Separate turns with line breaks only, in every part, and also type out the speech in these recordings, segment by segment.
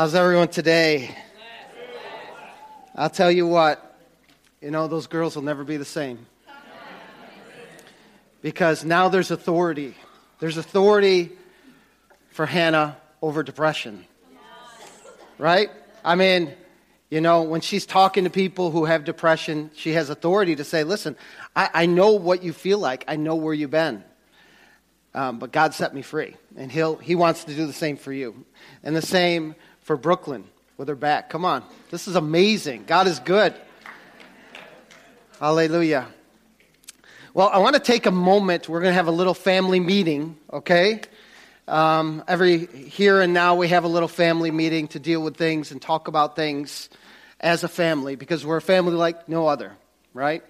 How's everyone today? I'll tell you what, you know, those girls will never be the same. Because now there's authority. There's authority for Hannah over depression. Right? I mean, you know, when she's talking to people who have depression, she has authority to say, listen, I, I know what you feel like, I know where you've been. Um, but God set me free, and he'll, He wants to do the same for you. And the same for Brooklyn with her back. Come on. This is amazing. God is good. Hallelujah. Well, I want to take a moment. We're going to have a little family meeting, okay? Um, every here and now, we have a little family meeting to deal with things and talk about things as a family because we're a family like no other, right?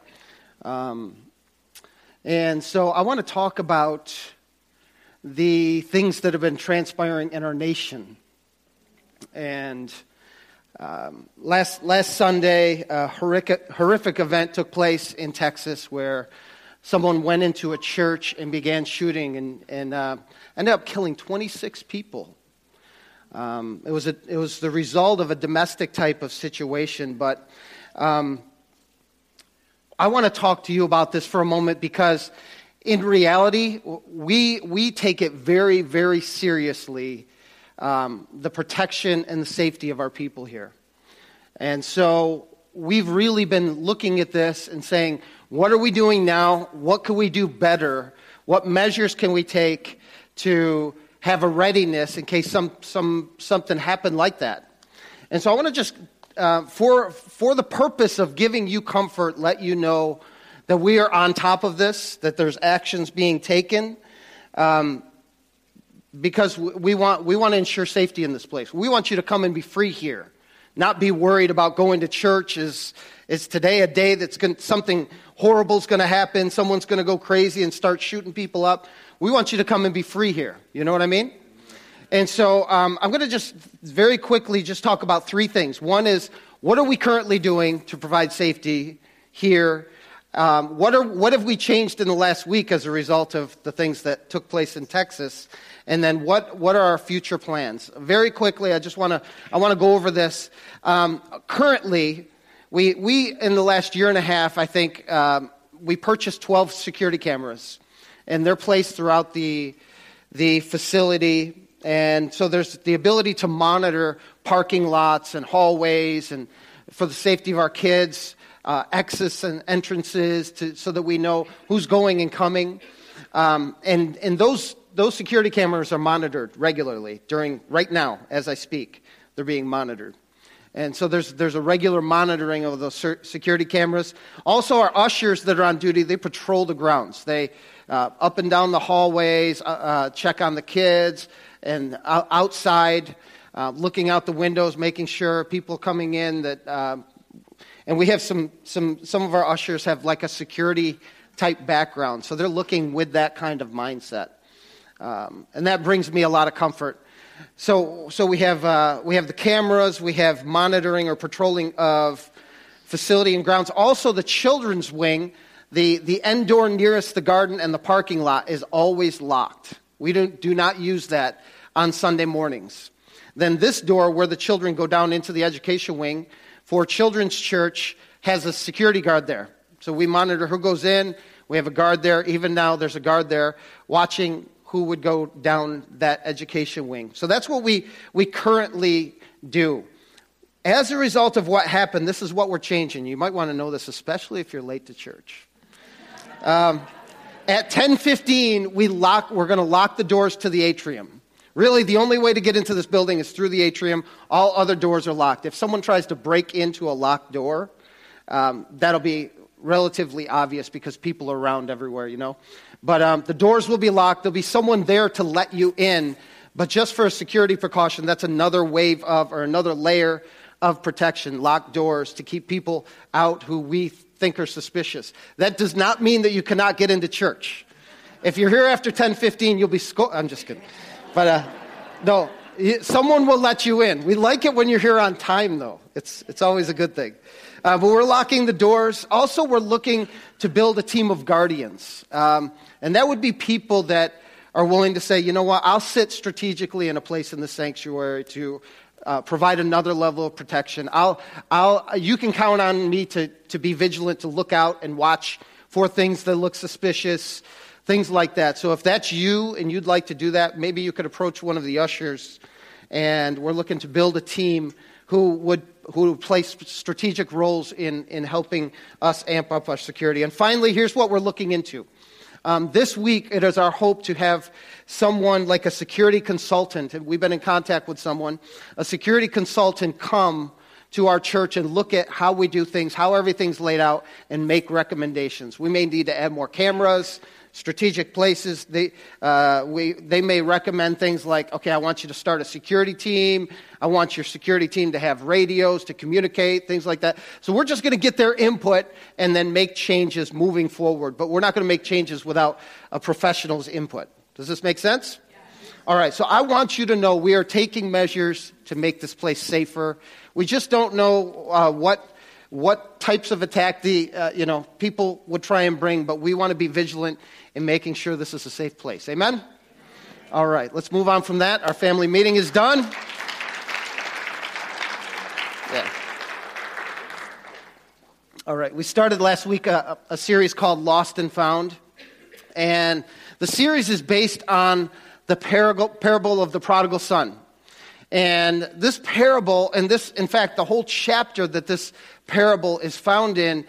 Um, and so I want to talk about the things that have been transpiring in our nation. And um, last, last Sunday, a horrific, horrific event took place in Texas where someone went into a church and began shooting and, and uh, ended up killing 26 people. Um, it, was a, it was the result of a domestic type of situation, but um, I want to talk to you about this for a moment because in reality, we, we take it very, very seriously um, the protection and the safety of our people here. And so we've really been looking at this and saying, what are we doing now? What can we do better? What measures can we take to have a readiness in case some, some, something happened like that? And so I want to just, uh, for, for the purpose of giving you comfort, let you know that we are on top of this, that there's actions being taken, um, because we want, we want to ensure safety in this place. We want you to come and be free here, not be worried about going to church. Is, is today a day that's something horrible is going to happen? Someone's going to go crazy and start shooting people up. We want you to come and be free here. You know what I mean? And so um, I'm going to just very quickly just talk about three things. One is what are we currently doing to provide safety here um, what, are, what have we changed in the last week as a result of the things that took place in Texas? And then what, what are our future plans? Very quickly, I just want to I want to go over this. Um, currently, we, we, in the last year and a half, I think, um, we purchased 12 security cameras. And they're placed throughout the, the facility. And so there's the ability to monitor parking lots and hallways and for the safety of our kids uh, exits and entrances to, so that we know who's going and coming. Um, and and those, those security cameras are monitored regularly during, right now, as I speak. They're being monitored. And so there's, there's a regular monitoring of those security cameras. Also, our ushers that are on duty, they patrol the grounds. They uh, up and down the hallways, uh, uh, check on the kids, and outside, uh, looking out the windows, making sure people coming in that uh, and we have some, some, some of our ushers have like a security type background. So they're looking with that kind of mindset. Um, and that brings me a lot of comfort. So, so we, have, uh, we have the cameras, we have monitoring or patrolling of facility and grounds. Also, the children's wing, the, the end door nearest the garden and the parking lot is always locked. We don't, do not use that on Sunday mornings. Then, this door where the children go down into the education wing, for Children's Church has a security guard there. So we monitor who goes in. We have a guard there. Even now, there's a guard there watching who would go down that education wing. So that's what we, we currently do. As a result of what happened, this is what we're changing. You might want to know this, especially if you're late to church. Um, at 10:15, we lock. We're going to lock the doors to the atrium. Really, the only way to get into this building is through the atrium. All other doors are locked. If someone tries to break into a locked door, um, that'll be relatively obvious because people are around everywhere, you know. But um, the doors will be locked. There'll be someone there to let you in. But just for a security precaution, that's another wave of, or another layer of protection, locked doors to keep people out who we think are suspicious. That does not mean that you cannot get into church. If you're here after 10:15, you'll be sco- I'm just kidding. But uh, no, someone will let you in. We like it when you're here on time, though. It's, it's always a good thing. Uh, but we're locking the doors. Also, we're looking to build a team of guardians. Um, and that would be people that are willing to say, you know what, I'll sit strategically in a place in the sanctuary to uh, provide another level of protection. I'll, I'll, you can count on me to, to be vigilant, to look out and watch for things that look suspicious, things like that. So if that's you and you'd like to do that, maybe you could approach one of the ushers. And we're looking to build a team who would who play strategic roles in, in helping us amp up our security. And finally, here's what we're looking into. Um, this week, it is our hope to have someone like a security consultant, and we've been in contact with someone, a security consultant come to our church and look at how we do things, how everything's laid out, and make recommendations. We may need to add more cameras, strategic places. They, uh, we, they may recommend things like, okay, I want you to start a security team. I want your security team to have radios to communicate, things like that. So we're just going to get their input and then make changes moving forward. But we're not going to make changes without a professional's input. Does this make sense? All right, so I want you to know we are taking measures to make this place safer. We just don't know uh, what what types of attack the uh, you know people would try and bring, but we want to be vigilant in making sure this is a safe place. Amen? All right, let's move on from that. Our family meeting is done. Yeah. All right, we started last week a, a series called Lost and Found. And the series is based on the parable of the prodigal son. And this parable, and this, in fact, the whole chapter that this parable is found in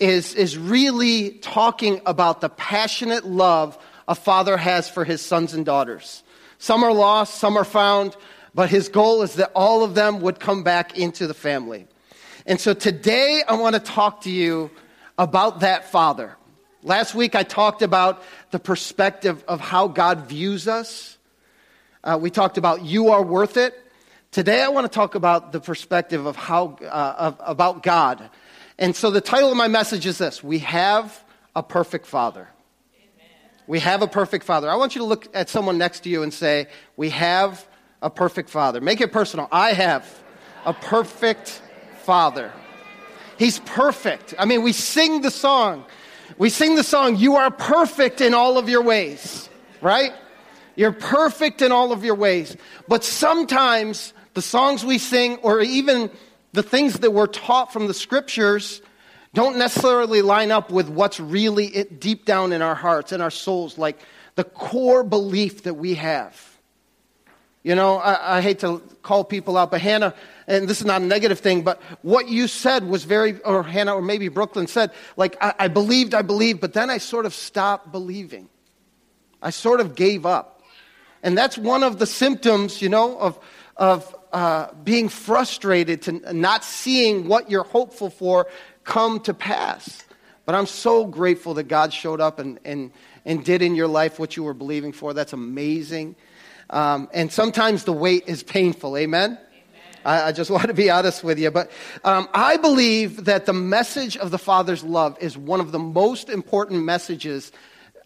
is, is really talking about the passionate love a father has for his sons and daughters. Some are lost, some are found, but his goal is that all of them would come back into the family. And so today I want to talk to you about that father. Last week I talked about the perspective of how God views us. Uh, we talked about you are worth it. Today I want to talk about the perspective of how uh, of, about God and so the title of my message is this We have a perfect Father. We have a perfect Father. I want you to look at someone next to you and say, We have a perfect Father. Make it personal. I have a perfect Father. He's perfect. I mean, we sing the song. We sing the song, You are perfect in all of your ways, right? You're perfect in all of your ways. But sometimes the songs we sing, or even the things that we're taught from the scriptures don't necessarily line up with what's really deep down in our hearts and our souls, like the core belief that we have. You know, I, I, hate to call people out, but Hannah, and this is not a negative thing, but what you said was very, or Hannah, or maybe Brooklyn said, like, I, I believed, I believed, but then I sort of stopped believing. I sort of gave up. And that's one of the symptoms, you know, of, of uh, being frustrated to not seeing what you're hopeful for come to pass. But I'm so grateful that God showed up and, and, and did in your life what you were believing for. That's amazing. Um, and sometimes the wait is painful. Amen? I, I, just want to be honest with you. But um, I believe that the message of the Father's love is one of the most important messages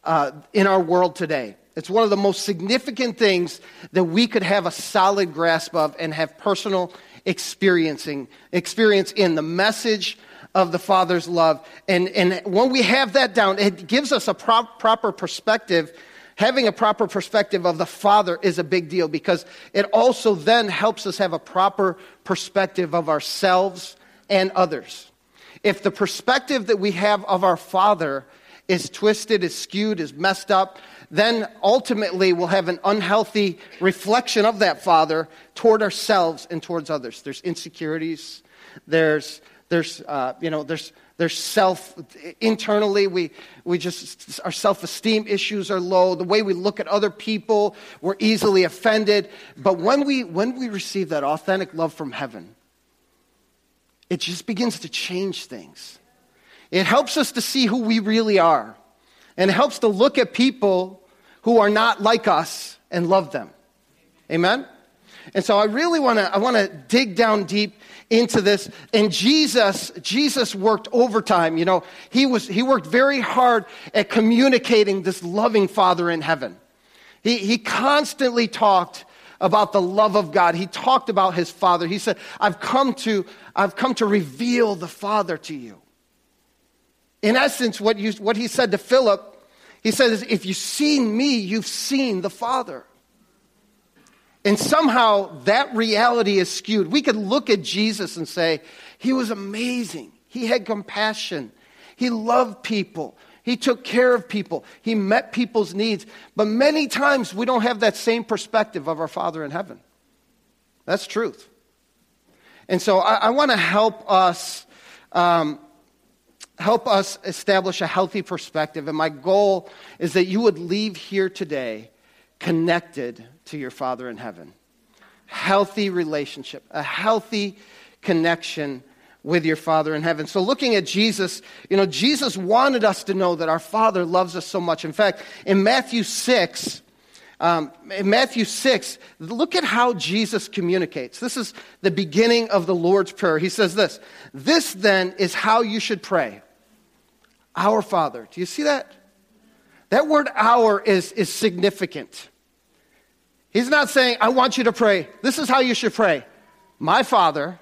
uh, in our world today. It's one of the most significant things that we could have a solid grasp of and have personal experiencing experience in the message of the Father's love. And, and when we have that down, it gives us a pro- proper perspective. Having a proper perspective of the Father is a big deal because it also then helps us have a proper perspective of ourselves and others. If the perspective that we have of our Father is twisted, is skewed, is messed up, then ultimately we'll have an unhealthy reflection of that father toward ourselves and towards others. There's insecurities. There's, there's, uh, you know, there's, there's self internally we, we just our self-esteem issues are low the way we look at other people we're easily offended but when we when we receive that authentic love from heaven it just begins to change things it helps us to see who we really are and helps to look at people who are not like us and love them. Amen? And so I really want to I want to dig down deep into this. And Jesus, Jesus worked overtime. You know, he was he worked very hard at communicating this loving Father in heaven. He he constantly talked about the love of God. He talked about his Father. He said, "I've come to I've come to reveal the Father to you." In essence, what, you, what he said to Philip, he says, If you've seen me, you've seen the Father. And somehow that reality is skewed. We could look at Jesus and say, He was amazing. He had compassion. He loved people. He took care of people. He met people's needs. But many times we don't have that same perspective of our Father in heaven. That's truth. And so I, I want to help us. Um, help us establish a healthy perspective. And my goal is that you would leave here today connected to your Father in heaven. Healthy relationship, a healthy connection with your Father in heaven. So, looking at Jesus, you know, Jesus wanted us to know that our Father loves us so much. In fact, in Matthew 6, um, in Matthew 6, look at how Jesus communicates. This is the beginning of the Lord's Prayer. He says this This then is how you should pray Our Father. Do you see that? That word our is, is significant. He's not saying, I want you to pray. This is how you should pray. My Father.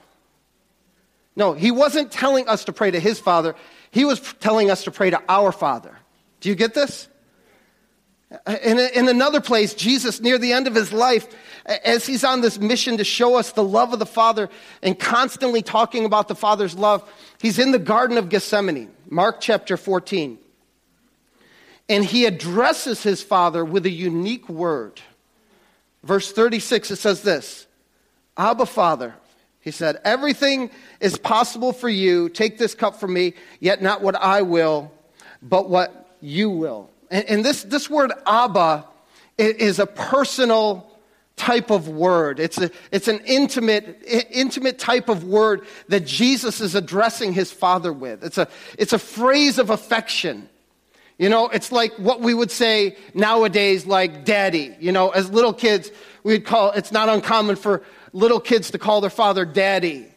No, he wasn't telling us to pray to his Father. He was telling us to pray to our Father. Do you get this? In, in another place, Jesus, near the end of his life, as he's on this mission to show us the love of the Father and constantly talking about the Father's love, he's in the Garden of Gethsemane, Mark chapter 14. And he addresses his Father with a unique word. Verse 36, it says this Abba, Father, he said, Everything is possible for you. Take this cup from me, yet not what I will, but what you will. And, and this, this word Abba is a personal type of word. It's, a, it's an intimate, intimate type of word that Jesus is addressing his Father with. It's a, it's a phrase of affection. You know, it's like what we would say nowadays, like daddy. You know, as little kids, we'd call, it's not uncommon for little kids to call their father daddy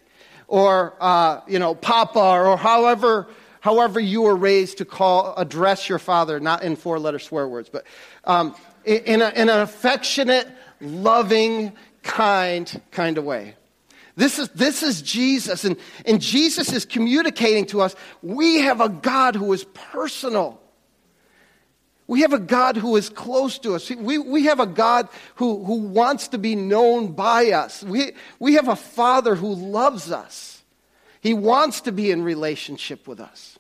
or, uh, you know, papa or however, however you were raised to call, address your father, not in four letter swear words, but um, in, a, in an affectionate, loving, kind kind of way. This is, this is Jesus, and, and Jesus is communicating to us we have a God who is personal. We have a God who is close to us. We, we have a God who, who wants to be known by us. We, we have a Father who loves us. He wants to be in relationship with us.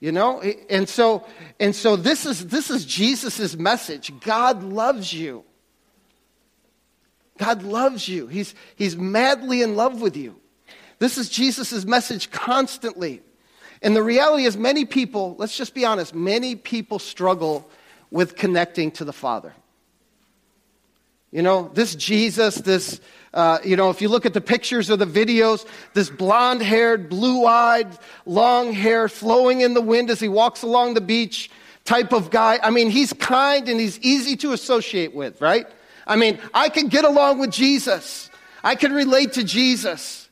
You know? And so, and so this is, this is Jesus' message. God loves you. God loves you. He's, he's madly in love with you. This is Jesus' message constantly. And the reality is, many people, let's just be honest, many people struggle with connecting to the Father. You know, this Jesus, this, uh, you know, if you look at the pictures or the videos, this blonde haired, blue eyed, long hair flowing in the wind as he walks along the beach type of guy. I mean, he's kind and he's easy to associate with, right? I mean, I can get along with Jesus, I can relate to Jesus.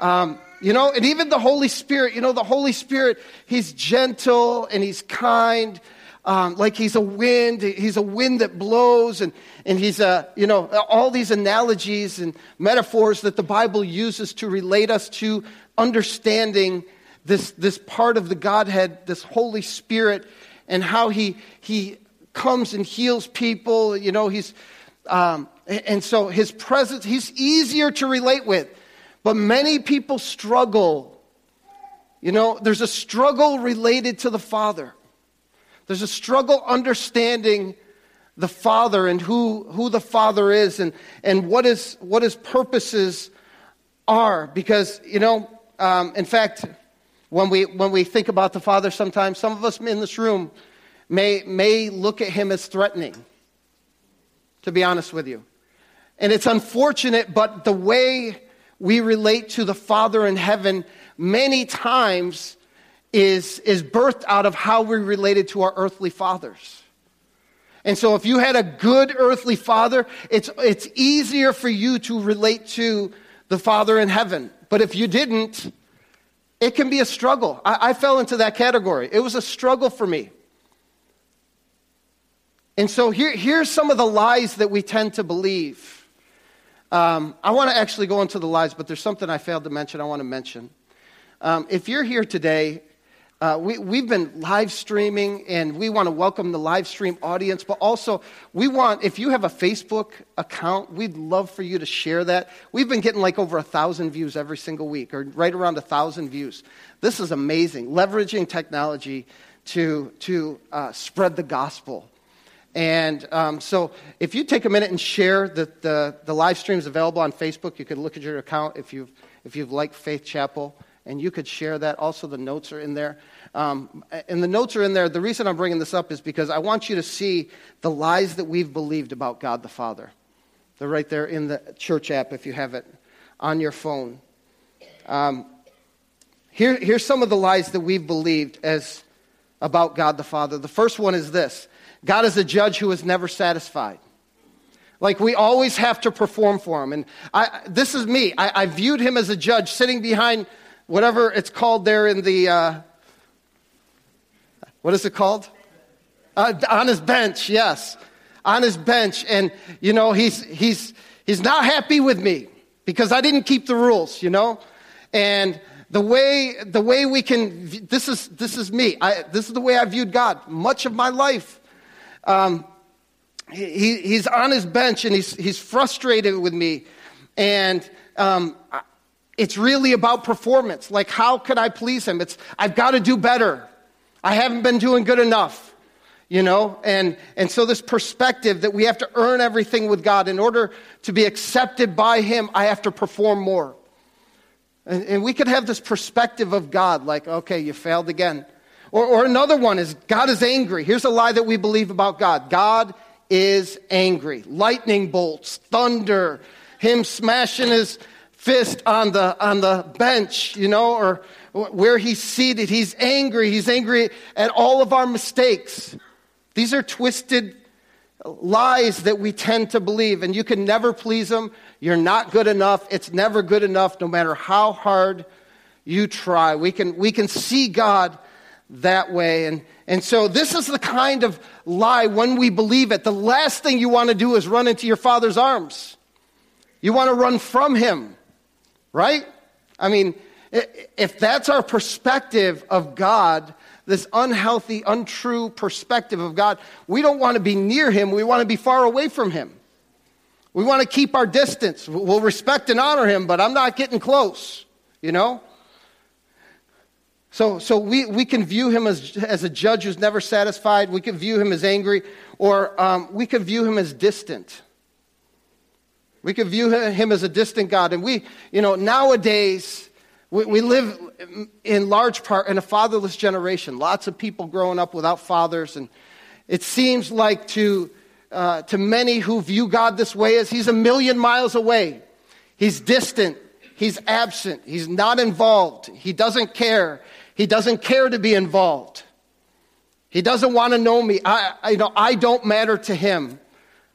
Um, you know, and even the Holy Spirit, you know, the Holy Spirit, He's gentle and He's kind. Um, like he's a wind, he's a wind that blows, and, and he's a, you know, all these analogies and metaphors that the Bible uses to relate us to understanding this, this part of the Godhead, this Holy Spirit, and how he, he comes and heals people. You know, he's, um, and so his presence, he's easier to relate with. But many people struggle. You know, there's a struggle related to the Father. There's a struggle understanding the Father and who, who the Father is and, and what, is, what his purposes are. Because, you know, um, in fact, when we, when we think about the Father, sometimes some of us in this room may, may look at him as threatening, to be honest with you. And it's unfortunate, but the way we relate to the Father in heaven many times is, is birthed out of how we related to our earthly fathers. And so, if you had a good earthly father, it's, it's easier for you to relate to the Father in heaven. But if you didn't, it can be a struggle. I, I fell into that category. It was a struggle for me. And so, here, here's some of the lies that we tend to believe. Um, I want to actually go into the lies, but there's something I failed to mention I want to mention. Um, if you're here today, Uh, we, we've been live streaming, and we want to welcome the live stream audience, but also we want, if you have a Facebook account, we'd love for you to share that. We've been getting like over a thousand views every single week, or right around a thousand views. This is amazing, leveraging technology to, to uh, spread the gospel. And um, so, if you take a minute and share the, the, the live stream is available on Facebook, you could look at your account if you've, if you've liked Faith Chapel and you could share that. Also, the notes are in there. Um, and the notes are in there. The reason I'm bringing this up is because I want you to see the lies that we've believed about God the Father. They're right there in the church app if you have it on your phone. Um, here, here's some of the lies that we've believed as about God the Father. The first one is this God is a judge who is never satisfied. Like we always have to perform for him. And I, this is me. I, I viewed him as a judge sitting behind whatever it's called there in the, uh, what is it called? Uh, on his bench, yes. On his bench. And, you know, he's, he's, he's not happy with me because I didn't keep the rules, you know? And the way, the way we can, this is, this is me. I, this is the way I viewed God much of my life. Um, he, he's on his bench and he's, he's frustrated with me. And um, it's really about performance. Like, how could I please him? It's, I've got to do better. I haven't been doing good enough, you know? And, and so, this perspective that we have to earn everything with God in order to be accepted by him, I have to perform more. And, and we could have this perspective of God, like, okay, you failed again. Or, or another one is God is angry. Here's a lie that we believe about God God is angry. Lightning bolts, thunder, him smashing his fist on the, on the bench, you know, or where he's seated. He's angry. He's angry at all of our mistakes. These are twisted lies that we tend to believe, and you can never please him. You're not good enough. It's never good enough, no matter how hard you try. We can, we can see God that way. And, and so, this is the kind of lie when we believe it. The last thing you want to do is run into your father's arms. You want to run from him right? I mean, if that's our perspective of God, this unhealthy, untrue perspective of God, we don't want to be near Him. We want to be far away from Him. We want to keep our distance. We'll respect and honor Him, but I'm not getting close, you know? So, so we, we can view him as, as a judge who's never satisfied. We can view him as angry, or um, we can view him as distant. We could view him as a distant God. And we, you know, nowadays, we, we live in large part in a fatherless generation. Lots of people growing up without fathers. And it seems like to, uh, to many who view God this way as he's a million miles away. He's distant. He's absent. He's not involved. He doesn't care. He doesn't care to be involved. He doesn't want to know me. I, I, you know, I don't matter to him.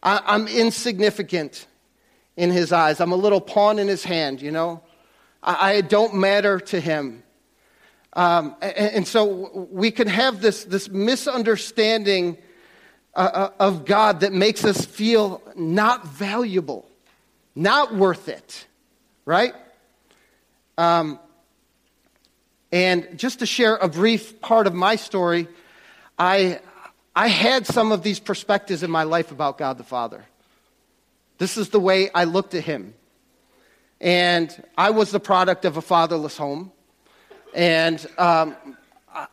I, I'm insignificant in his eyes. I'm a little pawn in his hand, you know? I, I don't matter to him. Um, and, and, so we can have this, this misunderstanding uh, uh, of God that makes us feel not valuable, not worth it, right? Um, and just to share a brief part of my story, I, I had some of these perspectives in my life about God the Father. This is the way I looked at him. And I was the product of a fatherless home. And um,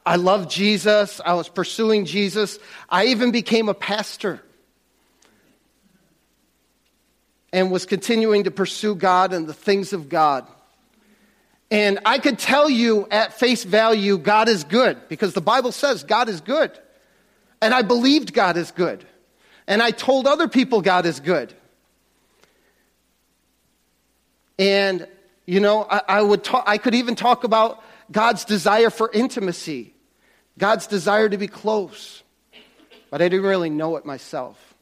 I loved Jesus. I was pursuing Jesus. I even became a pastor and was continuing to pursue God and the things of God. And I could tell you at face value, God is good, because the Bible says God is good. And I believed God is good. And I told other people God is good. And, you know, I, I would talk, I could even talk about God's desire for intimacy, God's desire to be close. But I didn't really know it myself.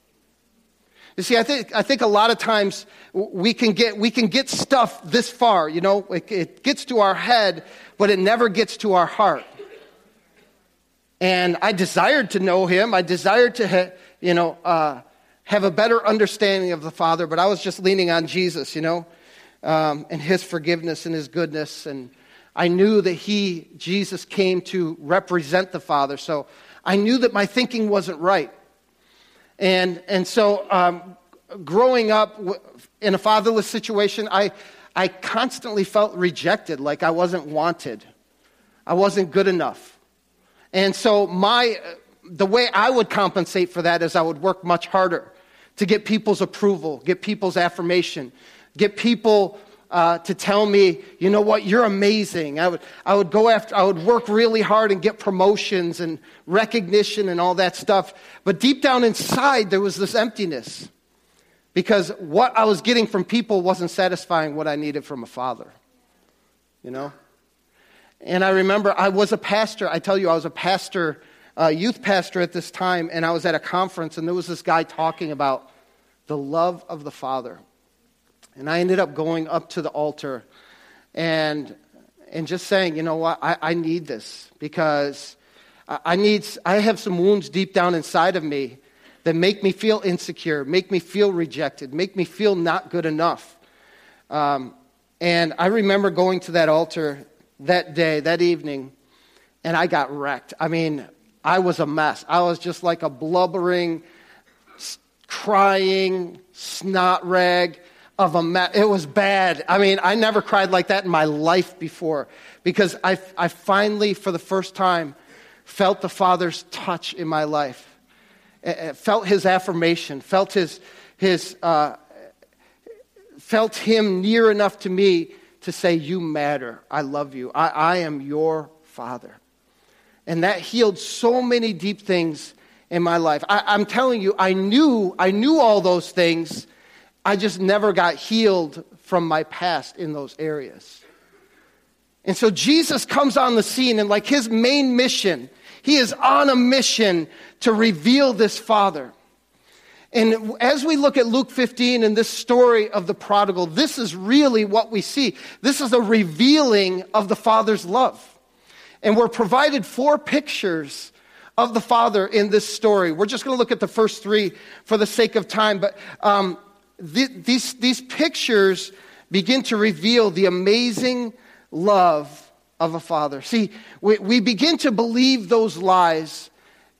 You see, I think, I think a lot of times we can, get, we can get stuff this far, you know, it, it gets to our head, but it never gets to our heart. And I desired to know him. I desired to, ha, you know, uh, have a better understanding of the Father, but I was just leaning on Jesus, you know um, and His forgiveness and His goodness. And I knew that he, Jesus, came to represent the Father. So I knew that my thinking wasn't right. And, and so um, growing up in a fatherless situation, I, I constantly felt rejected, like I wasn't wanted. I wasn't good enough. And so my, the way I would compensate for that is I would work much harder to get people's approval, get people's affirmation, get people uh, to tell me, you know what, you're amazing. I would, I would go after, I would work really hard and get promotions and recognition and all that stuff. But deep down inside, there was this emptiness because what I was getting from people wasn't satisfying what I needed from a father. You know? And I remember I was a pastor. I tell you, I was a pastor, uh, youth pastor at this time, and I was at a conference, and there was this guy talking about the love of the Father. And I ended up going up to the altar and, and just saying, you know what, I, I need this because I, need, I have some wounds deep down inside of me that make me feel insecure, make me feel rejected, make me feel not good enough. Um, and I remember going to that altar that day, that evening, and I got wrecked. I mean, I was a mess. I was just like a blubbering, crying snot rag of a mess. It was bad. I mean, I never cried like that in my life before because I, I finally, for the first time, felt the Father's touch in my life. Felt his affirmation, felt his, his uh, felt him near enough to me to say, You matter. I love you. I, I am your father. And that healed so many deep things in my life. I, am telling you, I knew, I knew all those things I just never got healed from my past in those areas. And so Jesus comes on the scene, and like his main mission, he is on a mission to reveal this Father. And as we look at Luke 15 and this story of the prodigal, this is really what we see. This is a revealing of the Father's love. And we're provided four pictures of the Father in this story. We're just going to look at the first three for the sake of time. But um, these, these pictures begin to reveal the amazing love of a father. See, we, we begin to believe those lies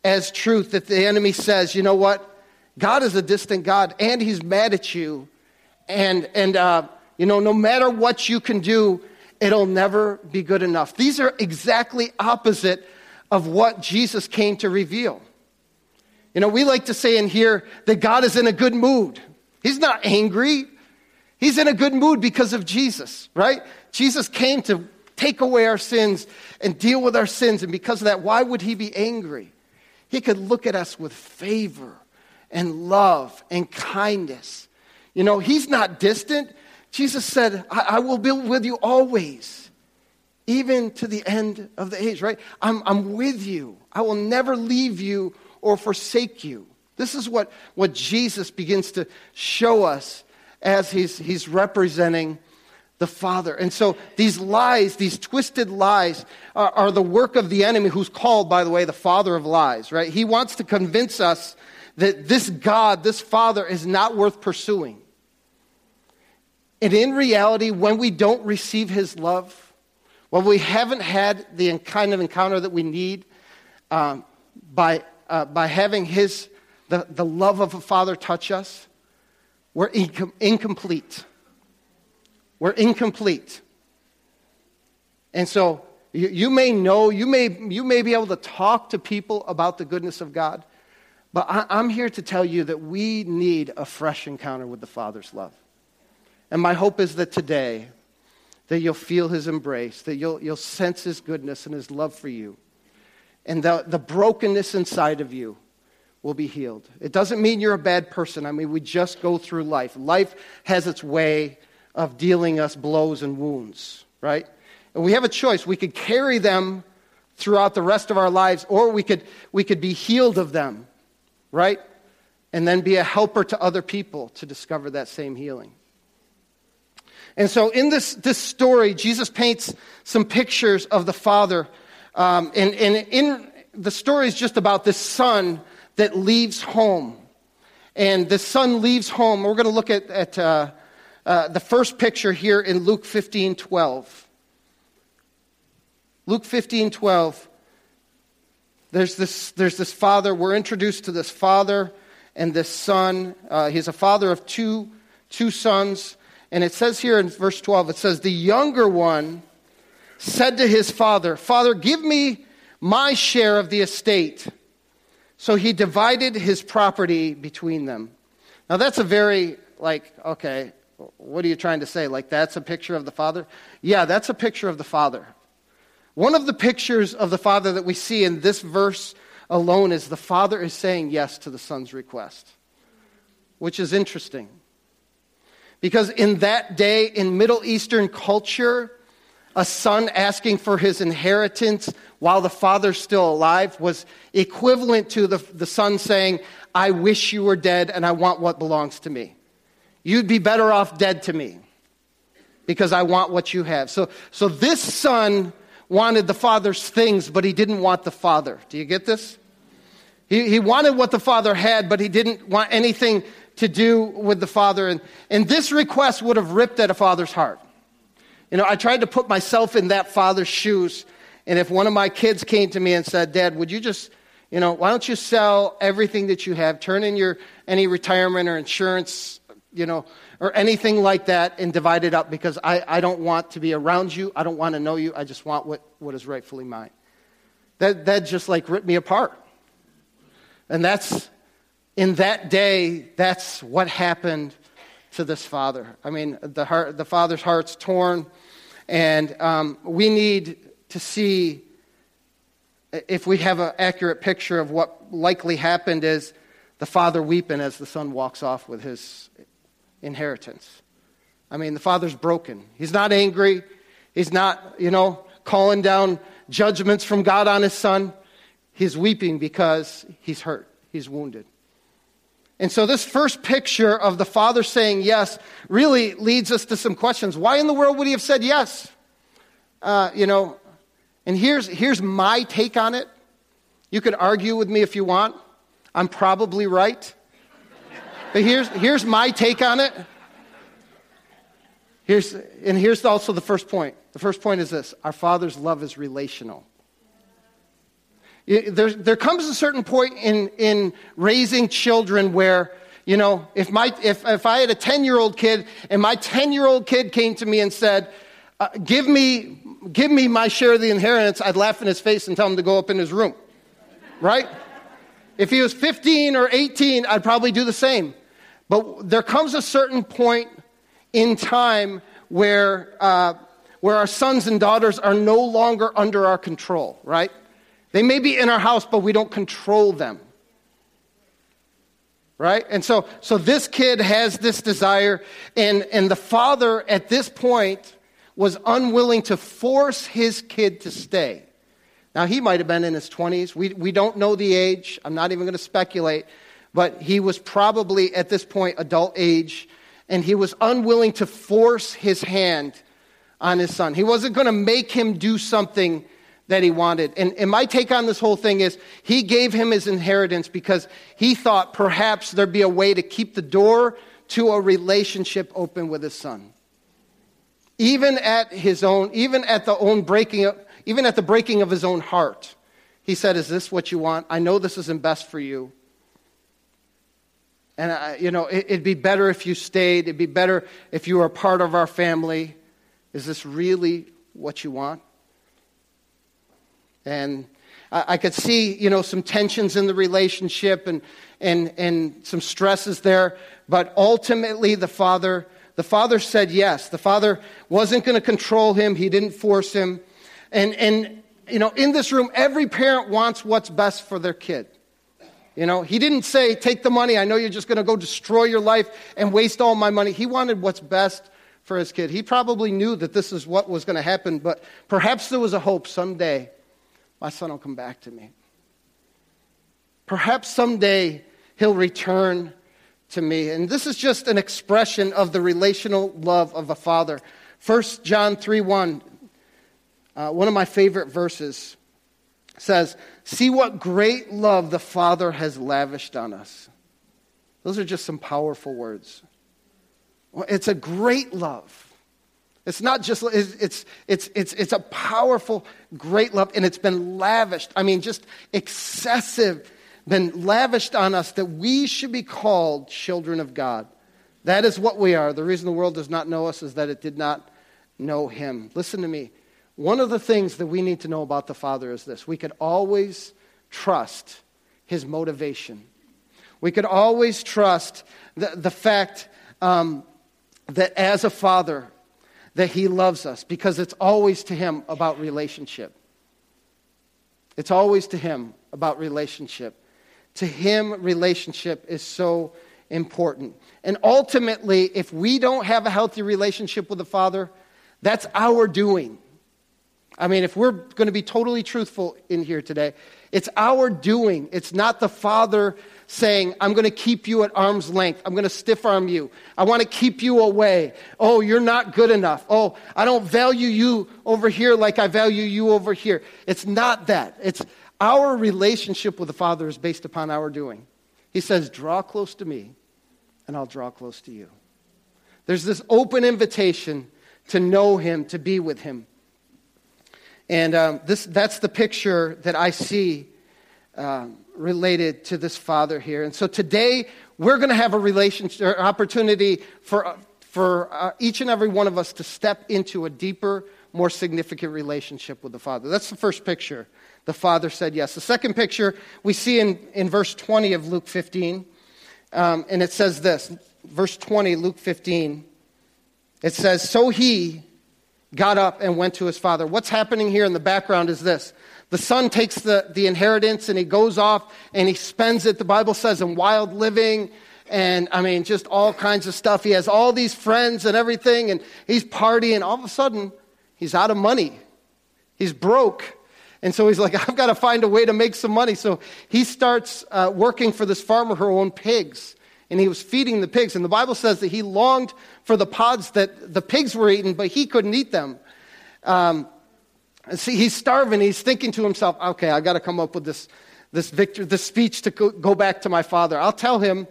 as truth that the enemy says, you know what? God is a distant God and he's mad at you. And, and uh, you know, no matter what you can do, it'll never be good enough. These are exactly opposite of what Jesus came to reveal. You know, we like to say in here that God is in a good mood. He's not angry. He's in a good mood because of Jesus, right? Jesus came to take away our sins and deal with our sins. And because of that, why would he be angry? He could look at us with favor and love and kindness. You know, he's not distant. Jesus said, I, I will be with you always, even to the end of the age, right? I'm, I'm with you. I will never leave you or forsake you. This is what, what Jesus begins to show us as he's, he's representing the Father. And so these lies, these twisted lies, are, are, the work of the enemy, who's called, by the way, the father of lies, right? He wants to convince us that this God, this Father, is not worth pursuing. And in reality, when we don't receive his love, when we haven't had the kind of encounter that we need um, by, uh, by having his the, the love of a father touch us, we're incom- incomplete. We're incomplete. And so you, you, may know, you may, you may be able to talk to people about the goodness of God, but I, I'm here to tell you that we need a fresh encounter with the Father's love. And my hope is that today, that you'll feel his embrace, that you'll, you'll sense his goodness and his love for you, and the, the brokenness inside of you will be healed. It doesn't mean you're a bad person. I mean, we just go through life. Life has its way of dealing us blows and wounds, right? And we have a choice. We could carry them throughout the rest of our lives, or we could, we could be healed of them, right? And then be a helper to other people to discover that same healing. And so in this, this story, Jesus paints some pictures of the Father. Um, and, and in the story is just about this son that leaves home. And the son leaves home. We're going to look at, at uh, uh, the first picture here in Luke 15 12. Luke 15 12. There's this, there's this father. We're introduced to this father and this son. Uh, he's a father of two, two sons. And it says here in verse 12, it says, The younger one said to his father, Father, give me my share of the estate. So he divided his property between them. Now that's a very, like, okay, what are you trying to say? Like, that's a picture of the father? Yeah, that's a picture of the father. One of the pictures of the Father that we see in this verse alone is the Father is saying yes to the Son's request, which is interesting. Because in that day, in Middle Eastern culture, a son asking for his inheritance while the father's still alive was equivalent to the, the son saying, I wish you were dead and I want what belongs to me. You'd be better off dead to me because I want what you have. So, so this son wanted the father's things, but he didn't want the father. Do you get this? He, he wanted what the father had, but he didn't want anything to do with the father. And, and this request would have ripped at a father's heart. You know, I tried to put myself in that father's shoes. And if one of my kids came to me and said, Dad, would you just, you know, why don't you sell everything that you have, turn in your any retirement or insurance, you know, or anything like that and divide it up because I, I don't want to be around you. I don't want to know you. I just want what, what is rightfully mine. That, that just like ripped me apart. And that's, in that day, that's what happened to this father. I mean, the, heart, the father's heart's torn. And um, we need to see if we have an accurate picture of what likely happened is the father weeping as the son walks off with his inheritance. I mean, the father's broken. He's not angry. He's not, you know, calling down judgments from God on his son. He's weeping because he's hurt, he's wounded. And so, this first picture of the father saying yes really leads us to some questions. Why in the world would he have said yes? Uh, you know, and here's, here's my take on it. You can argue with me if you want. I'm probably right. But here's, here's my take on it. Here's, and here's also the first point. The first point is this our Father's love is relational. There, there comes a certain point in, in raising children where, you know, if, my, if, if I had a 10 year old kid and my 10 year old kid came to me and said, uh, give, me, give me my share of the inheritance, I'd laugh in his face and tell him to go up in his room. Right? If he was 15 or 18, I'd probably do the same. But there comes a certain point in time where, uh, where our sons and daughters are no longer under our control, right? They may be in our house, but we don't control them. Right? And so, so this kid has this desire, and, and the father at this point was unwilling to force his kid to stay. Now, he might have been in his 20s. We, we don't know the age. I'm not even going to speculate but he was probably at this point adult age, and he was unwilling to force his hand on his son. He wasn't going to make him do something that he wanted. And, and my take on this whole thing is he gave him his inheritance because he thought perhaps there'd be a way to keep the door to a relationship open with his son. Even at his own, even at the own breaking, of, even at the breaking of his own heart, he said, "Is this what you want? I know this isn't best for you." And, uh, you know, it, would be better if you stayed. It'd be better if you were a part of our family. Is this really what you want? And I, I could see, you know, some tensions in the relationship and, and, and some stresses there. But ultimately, the father, the father said yes. The father wasn't going to control him. He didn't force him. And, and, you know, in this room, every parent wants what's best for their kid. You know, he didn't say, Take the money. I know you're just going to go destroy your life and waste all my money. He wanted what's best for his kid. He probably knew that this is what was going to happen, but perhaps there was a hope someday my son will come back to me. Perhaps someday he'll return to me. And this is just an expression of the relational love of a father. 1 John 3 1, uh, one of my favorite verses says, See what great love the Father has lavished on us. Those are just some powerful words. It's a great love. It's not just, it's, it's, it's, it's a powerful, great love, and it's been lavished. I mean, just excessive, been lavished on us that we should be called children of God. That is what we are. The reason the world does not know us is that it did not know Him. Listen to me. One of the things that we need to know about the Father is this we could always trust His motivation. We could always trust the, the fact um, that as a Father, that He loves us because it's always to Him about relationship. It's always to Him about relationship. To Him, relationship is so important. And ultimately, if we don't have a healthy relationship with the Father, that's our doing. I mean, if we're going to be totally truthful in here today, it's our doing. It's not the Father saying, I'm going to keep you at arm's length. I'm going to stiff arm you. I want to keep you away. Oh, you're not good enough. Oh, I don't value you over here like I value you over here. It's not that. It's our relationship with the Father is based upon our doing. He says, Draw close to me, and I'll draw close to you. There's this open invitation to know Him, to be with Him. And um, this, that's the picture that I see um, related to this father here. And so today, we're going to have a relationship, opportunity for, for uh, each and every one of us to step into a deeper, more significant relationship with the Father. That's the first picture. The Father said yes. The second picture we see in, in verse 20 of Luke 15, um, and it says this verse 20, Luke 15. It says, So he got up and went to his father. What's happening here in the background is this the son takes the, the inheritance and he goes off and he spends it, the Bible says, in wild living and I mean, just all kinds of stuff. He has all these friends and everything, and he's partying. All of a sudden, he's out of money. He's broke. And so he's like, I've got to find a way to make some money. So he starts uh, working for this farmer who owned pigs. And he was feeding the pigs. And the Bible says that he longed for the pods that the pigs were eating, but he couldn't eat them. Um, See, he's starving. He's thinking to himself, okay, I've got to come up with this, this, victor, this speech to go, go back to my father. I'll tell him,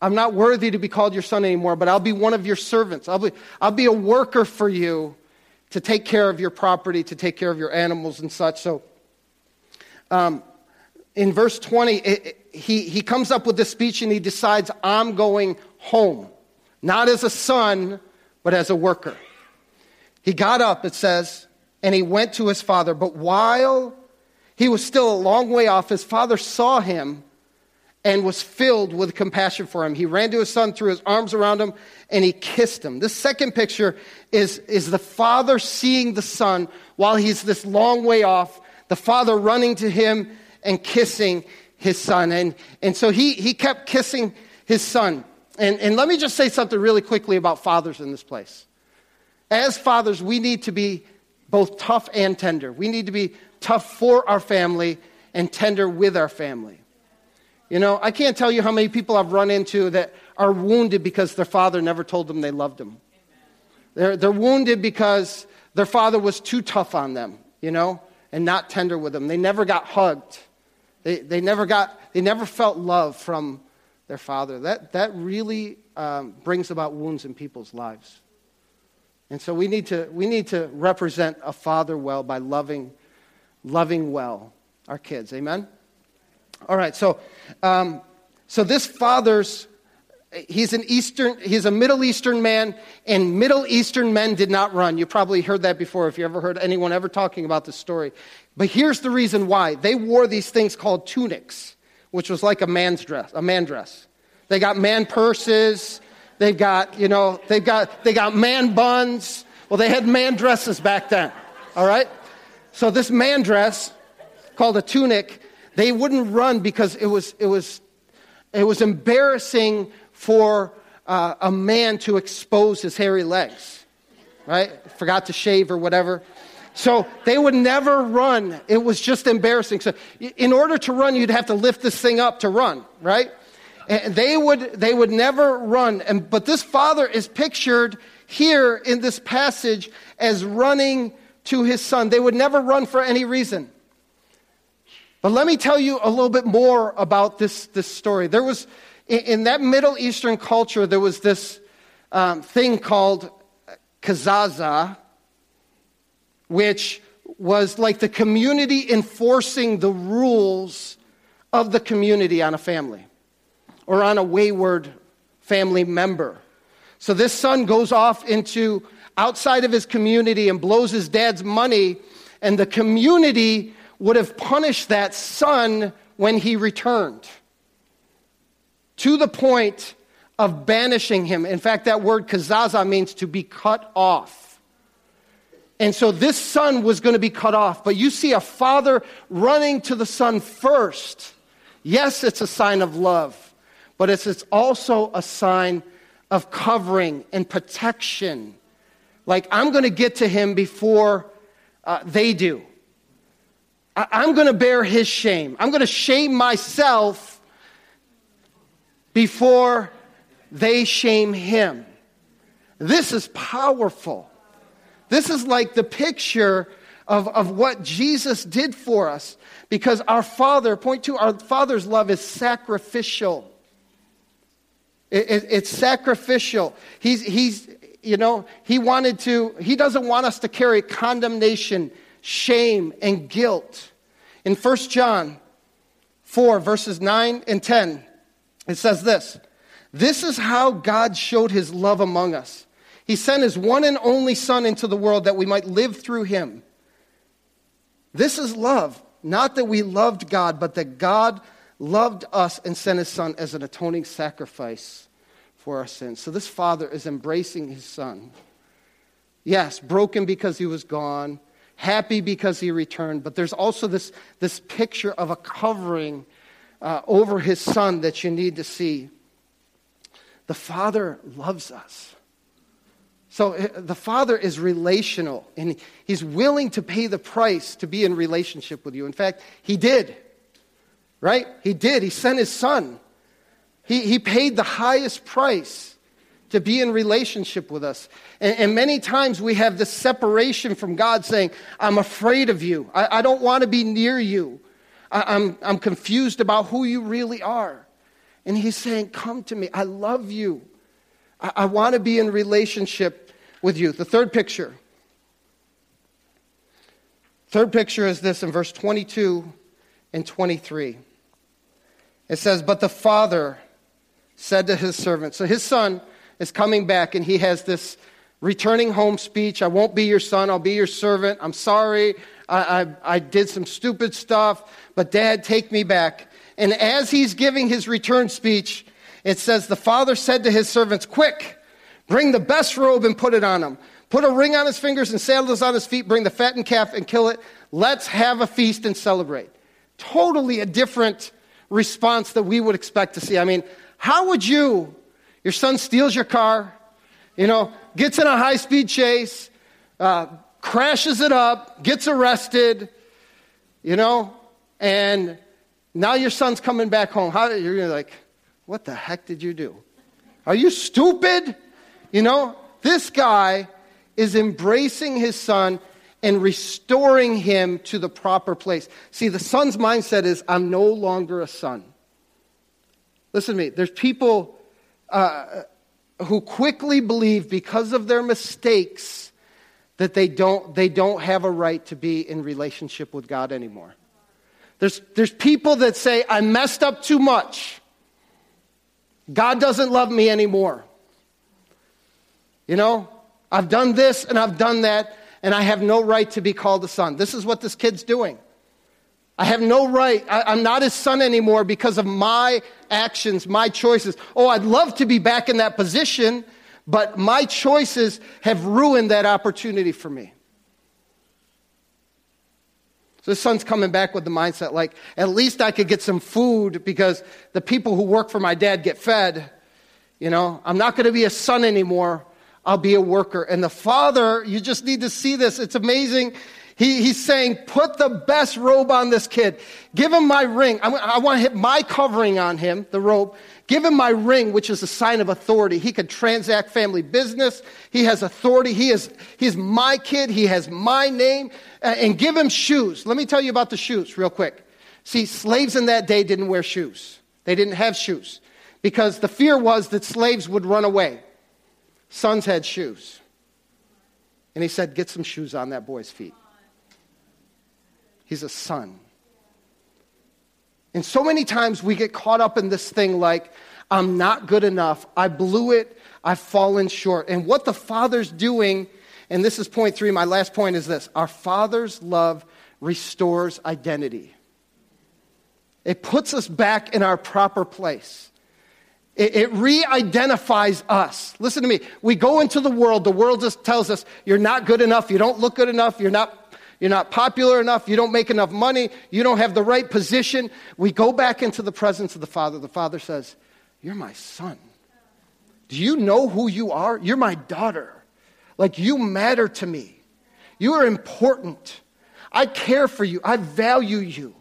I'm not worthy to be called your son anymore, but I'll be one of your servants. I'll be, I'll be a worker for you to take care of your property, to take care of your animals and such. So, um, in verse 20, it, it, he, he comes up with this speech and he decides, I'm going home. Not as a son, but as a worker. He got up, it says, and he went to his father. But while he was still a long way off, his father saw him and was filled with compassion for him. He ran to his son, threw his arms around him, and he kissed him. This second picture is, is the father seeing the son while he's this long way off, the father running to him and kissing his son. And, and so he, he kept kissing his son. And, and let me just say something really quickly about fathers in this place. As fathers, we need to be both tough and tender. We need to be tough for our family and tender with our family. You know, I can't tell you how many people I've run into that are wounded because their father never told them they loved them. They're, they're wounded because their father was too tough on them, you know, and not tender with them. They never got hugged. They, they, never, got, they never felt love from their father. That, that really um, brings about wounds in people's lives. And so we need to, we need to represent a father well by loving, loving well our kids. Amen? All right, so, um, so this father's, he's an Eastern, he's a Middle Eastern man, and Middle Eastern men did not run. You probably heard that before if you ever heard anyone ever talking about this story. But here's the reason why. They wore these things called tunics, which was like a man's dress, a man dress. They got man purses, They've got, you know, they've got, they got man buns. Well, they had man dresses back then. All right? So this man dress, called a tunic, they wouldn't run because it was, it was, it was embarrassing for uh, a man to expose his hairy legs. Right? Forgot to shave or whatever. So they would never run. It was just embarrassing. So in order to run, you'd have to lift this thing up to run, right? And they would, they would never run. And, but this father is pictured here in this passage as running to his son. They would never run for any reason. But let me tell you a little bit more about this, this story. There was, in, that Middle Eastern culture, there was this um, thing called kazaza, which was like the community enforcing the rules of the community on a family or on a wayward family member. So this son goes off into outside of his community and blows his dad's money, and the community would have punished that son when he returned to the point of banishing him. In fact, that word kazaza means to be cut off. And so this son was going to be cut off. But you see a father running to the son first. Yes, it's a sign of love, but it's, also a sign of covering and protection. Like, I'm going to get to him before uh, they do. I'm going to bear his shame. I'm going to shame myself before they shame him. This is powerful. This is like the picture of, of what Jesus did for us because our Father, point to our Father's love is sacrificial. It, it, it's sacrificial. He's, he's, you know, he wanted to, he doesn't want us to carry condemnation, shame, and guilt. In 1 John 4, verses 9 and 10, it says this This is how God showed his love among us. He sent his one and only Son into the world that we might live through him. This is love. Not that we loved God, but that God loved us and sent his son as an atoning sacrifice for our sins. So this father is embracing his son. Yes, broken because he was gone, happy because he returned, but there's also this, this picture of a covering uh, over his son that you need to see. The father loves us. So uh, the father is relational and he's willing to pay the price to be in relationship with you. In fact, he did right? He did. He sent his son. He, he paid the highest price to be in relationship with us. And, and, many times we have this separation from God saying, I'm afraid of you. I, I don't want to be near you. I, I'm, I'm confused about who you really are. And he's saying, Come to me. I love you. I, I want to be in relationship with you. The third picture. Third picture is this in verse 22 and 23. It says, But the father said to his servant, so his son is coming back and he has this returning home speech. I won't be your son, I'll be your servant. I'm sorry, I, I, I did some stupid stuff, but dad, take me back. And as he's giving his return speech, it says, The father said to his servants, Quick, bring the best robe and put it on him. Put a ring on his fingers and sandals on his feet. Bring the fattened calf and kill it. Let's have a feast and celebrate. Totally a different response that we would expect to see. I mean, how would you, your son steals your car, you know, gets in a high speed chase, uh, crashes it up, gets arrested, you know, and now your son's coming back home. How, you're like, what the heck did you do? Are you stupid? You know, this guy is embracing his son and restoring him to the proper place. See, the son's mindset is, I'm no longer a son. Listen to me. There's people uh, who quickly believe because of their mistakes that they don't, they don't have a right to be in relationship with God anymore. There's, there's people that say, I messed up too much. God doesn't love me anymore. You know, I've done this and I've done that and I have no right to be called a son. This is what this kid's doing. I have no right. I, am not his son anymore because of my actions, my choices. Oh, I'd love to be back in that position, but my choices have ruined that opportunity for me. So his son's coming back with the mindset like, at least I could get some food because the people who work for my dad get fed. You know, I'm not going to be a son anymore. I'll be a worker. And the father, you just need to see this. It's amazing. He, he's saying, put the best robe on this kid. Give him my ring. I, I want to hit my covering on him, the robe. Give him my ring, which is a sign of authority. He can transact family business. He has authority. He is, he's my kid. He has my name. And give him shoes. Let me tell you about the shoes real quick. See, slaves in that day didn't wear shoes. They didn't have shoes because the fear was that slaves would run away. Sons had shoes. And he said, Get some shoes on that boy's feet. He's a son. And so many times we get caught up in this thing like, I'm not good enough. I blew it. I've fallen short. And what the Father's doing, and this is point three, my last point is this our Father's love restores identity, it puts us back in our proper place. It, re identifies us. Listen to me. We go into the world, the world just tells us you're not good enough, you don't look good enough, you're not you're not popular enough. You don't make enough money. You don't have the right position. We go back into the presence of the Father. The Father says, You're my son. Do you know who you are? You're my daughter. Like, you matter to me. You are important. I care for you. I value you.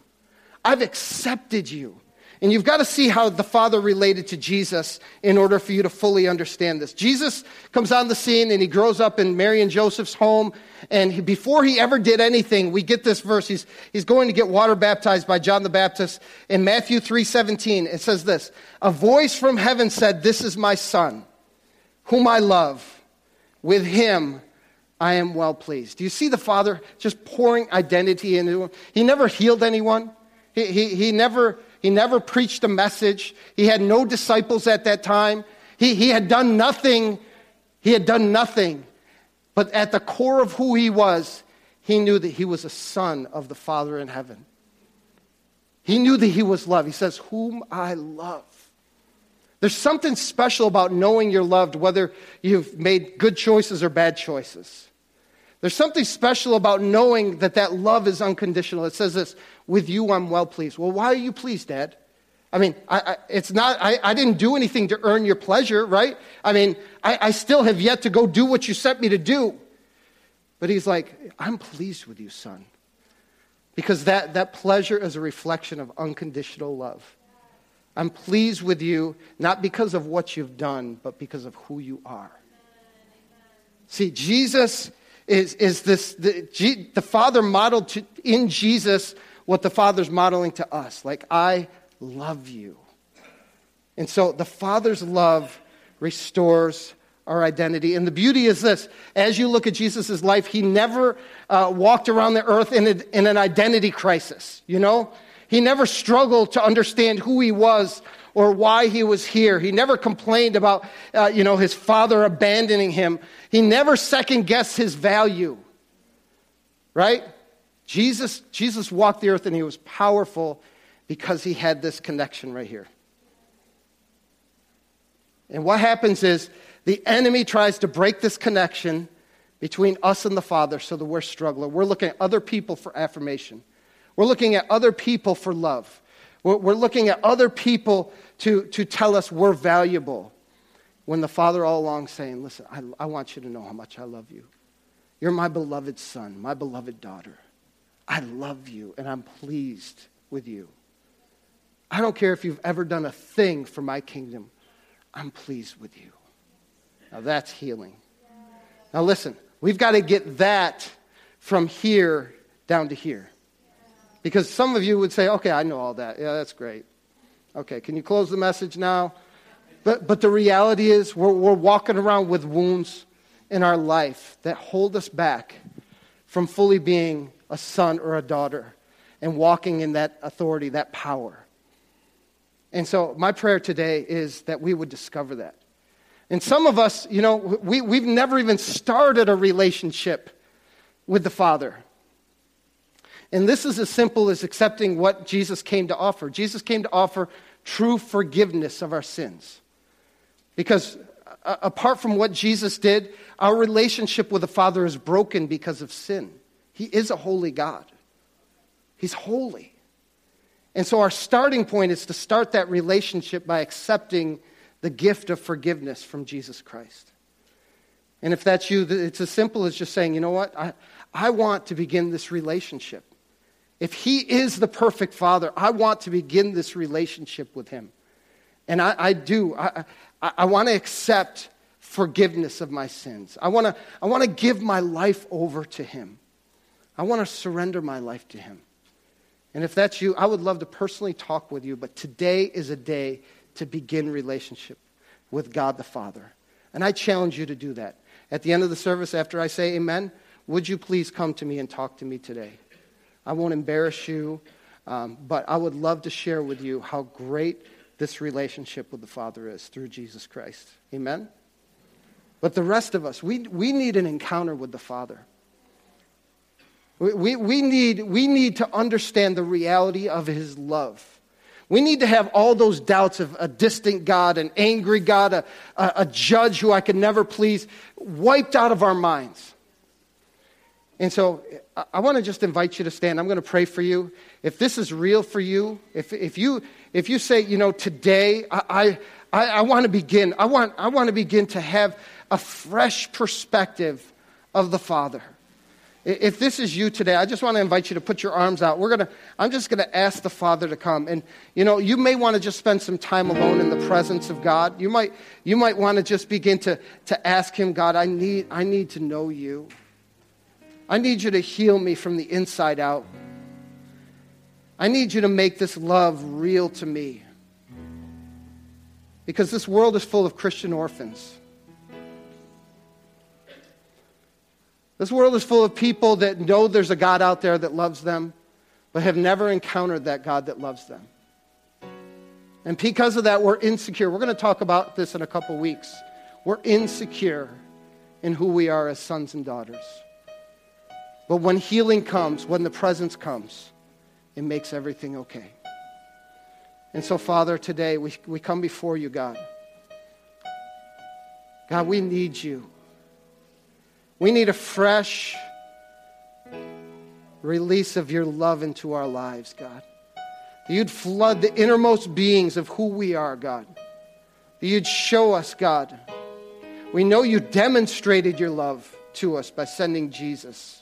I've accepted you. And you've got to see how the Father related to Jesus in order for you to fully understand this. Jesus comes on the scene and he grows up in Mary and Joseph's home. And he, before he ever did anything, we get this verse. He's, he's going to get water baptized by John the Baptist. In Matthew 3.17, it says this, A voice from heaven said, This is my son, whom I love. With him I am well pleased. Do you see the Father just pouring identity into him? He never healed anyone. He, he, he never he never preached a message. He had no disciples at that time. He, he had done nothing. He had done nothing. But at the core of who he was, he knew that he was a son of the Father in heaven. He knew that he was loved. He says, Whom I love. There's something special about knowing you're loved, whether you've made good choices or bad choices. There's something special about knowing that that love is unconditional. It says this, with you I'm well pleased. Well, why are you pleased, Dad? I mean, I, I, it's not, I, I, didn't do anything to earn your pleasure, right? I mean, I, still have yet to go do what you sent me to do. But he's like, I'm pleased with you, son. Because that, that pleasure is a reflection of unconditional love. I'm pleased with you, not because of what you've done, but because of who you are. See, Jesus is, is this the, the Father modeled to, in Jesus what the Father's modeling to us. Like, I love you. And so the Father's love restores our identity. And the beauty is this as you look at Jesus' life, he never uh, walked around the earth in, a, in an identity crisis, you know? He never struggled to understand who he was or why he was here. He never complained about, uh, you know, his father abandoning him. He never second guessed his value. Right? Jesus, Jesus walked the earth and he was powerful because he had this connection right here. And what happens is the enemy tries to break this connection between us and the Father so that we're struggling. We're looking at other people for affirmation. We're looking at other people for love. We're, looking at other people to, to tell us we're valuable. When the Father all along saying, Listen, I, I want you to know how much I love you. You're my beloved son, my beloved daughter. I love you and I'm pleased with you. I don't care if you've ever done a thing for my kingdom, I'm pleased with you. Now that's healing. Now listen, we've got to get that from here down to here. Because some of you would say, okay, I know all that. Yeah, that's great. Okay, can you close the message now? But, but the reality is, we're, we're walking around with wounds in our life that hold us back from fully being a son or a daughter and walking in that authority, that power. And so, my prayer today is that we would discover that. And some of us, you know, we, we've never even started a relationship with the Father. And this is as simple as accepting what Jesus came to offer. Jesus came to offer true forgiveness of our sins. Because uh, apart from what Jesus did, our relationship with the Father is broken because of sin. He is a holy God, He's holy. And so our starting point is to start that relationship by accepting the gift of forgiveness from Jesus Christ. And if that's you, it's as simple as just saying, you know what? I, I want to begin this relationship. If He is the perfect Father, I want to begin this relationship with Him. And I, I do. I, I, I want to accept forgiveness of my sins. I want to I want to give my life over to Him. I want to surrender my life to Him. And if that's you, I would love to personally talk with you, but today is a day to begin relationship with God the Father. And I challenge you to do that. At the end of the service, after I say amen, would you please come to me and talk to me today? I won't embarrass you, um, but I would love to share with you how great this relationship with the Father is through Jesus Christ. Amen? But the rest of us, we, we need an encounter with the Father. We, we, we, need, we need to understand the reality of His love. We need to have all those doubts of a distant God, an angry God, a, a, a judge who I could never please, wiped out of our minds. And so I want to just invite you to stand. I'm going to pray for you. If this is real for you, if, if, you, if you say, you know, today I, I, I want to begin, I want, I want to begin to have a fresh perspective of the Father. If this is you today, I just want to invite you to put your arms out. We're gonna, I'm just going to ask the Father to come. And, you know, you may want to just spend some time alone in the presence of God. You might, you might want to just begin to, to ask Him, God, I need, I need to know you. I need you to heal me from the inside out. I need you to make this love real to me. Because this world is full of Christian orphans. This world is full of people that know there's a God out there that loves them, but have never encountered that God that loves them. And because of that, we're insecure. We're going to talk about this in a couple weeks. We're insecure in who we are as sons and daughters. But when healing comes, when the presence comes, it makes everything okay. And so, Father, today we, we come before you, God. God, we need you. We need a fresh release of your love into our lives, God. You'd flood the innermost beings of who we are, God. You'd show us, God. We know you demonstrated your love to us by sending Jesus.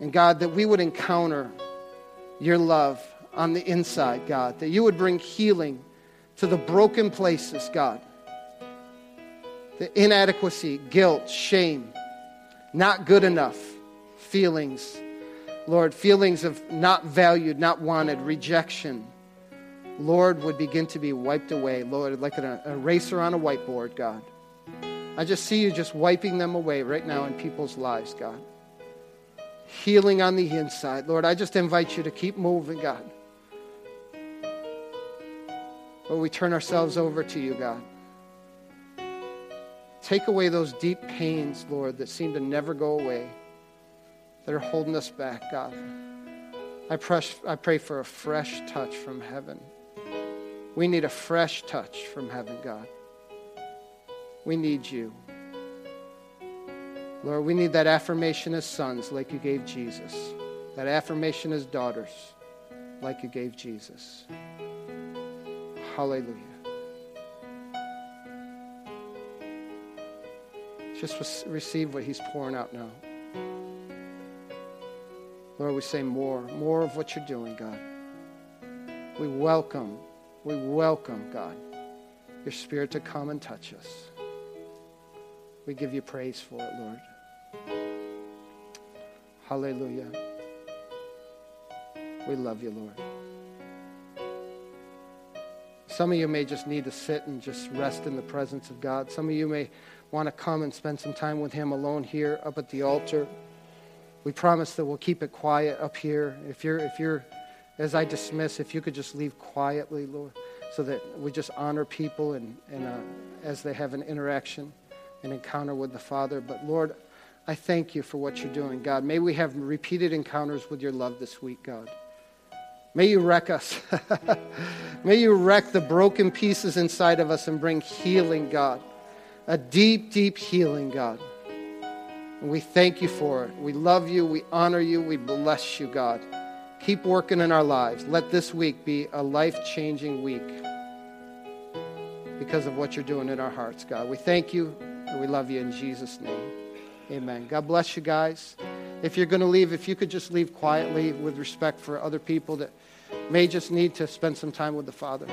And God, that we would encounter your love on the inside, God. That you would bring healing to the broken places, God the inadequacy, guilt, shame, not good enough feelings. Lord, feelings of not valued, not wanted, rejection, Lord, would begin to be wiped away. Lord, like an eraser on a whiteboard, God. I just see you just wiping them away right now in people's lives, God. Healing on the inside. Lord, I just invite you to keep moving, God. But we turn ourselves over to you, God. Take away those deep pains, Lord, that seem to never go away, that are holding us back, God. I, press, I pray for a fresh touch from heaven. We need a fresh touch from heaven, God. We need you. Lord, we need that affirmation as sons like you gave Jesus, that affirmation as daughters like you gave Jesus. Hallelujah. Just receive what He's pouring out now. Lord, we say more, more of what you're doing, God. We welcome, we welcome, God, your Spirit to come and touch us. We give you praise for it, Lord. Hallelujah. We love you, Lord. Some of you may just need to sit and just rest in the presence of God. Some of you may want to come and spend some time with Him alone here up at the altar, we promise that we'll keep it quiet up here. If you're, if you're, as I dismiss, if you could just leave quietly, Lord, so that we just honor people and, and uh, as they have an interaction, an encounter with the Father. But Lord, I thank you for what you're doing, God. May we have repeated encounters with your love this week, God. May you wreck us. May you wreck the broken pieces inside of us and bring healing, God a deep, deep healing, God. And we thank you for it. We love you. We honor you. We bless you, God. Keep working in our lives. Let this week be a life changing week because of what you're doing in our hearts, God. We thank you and we love you in Jesus' name. Amen. God bless you guys. If you're going to leave, if you could just leave quietly with respect for other people that may just need to spend some time with the Father.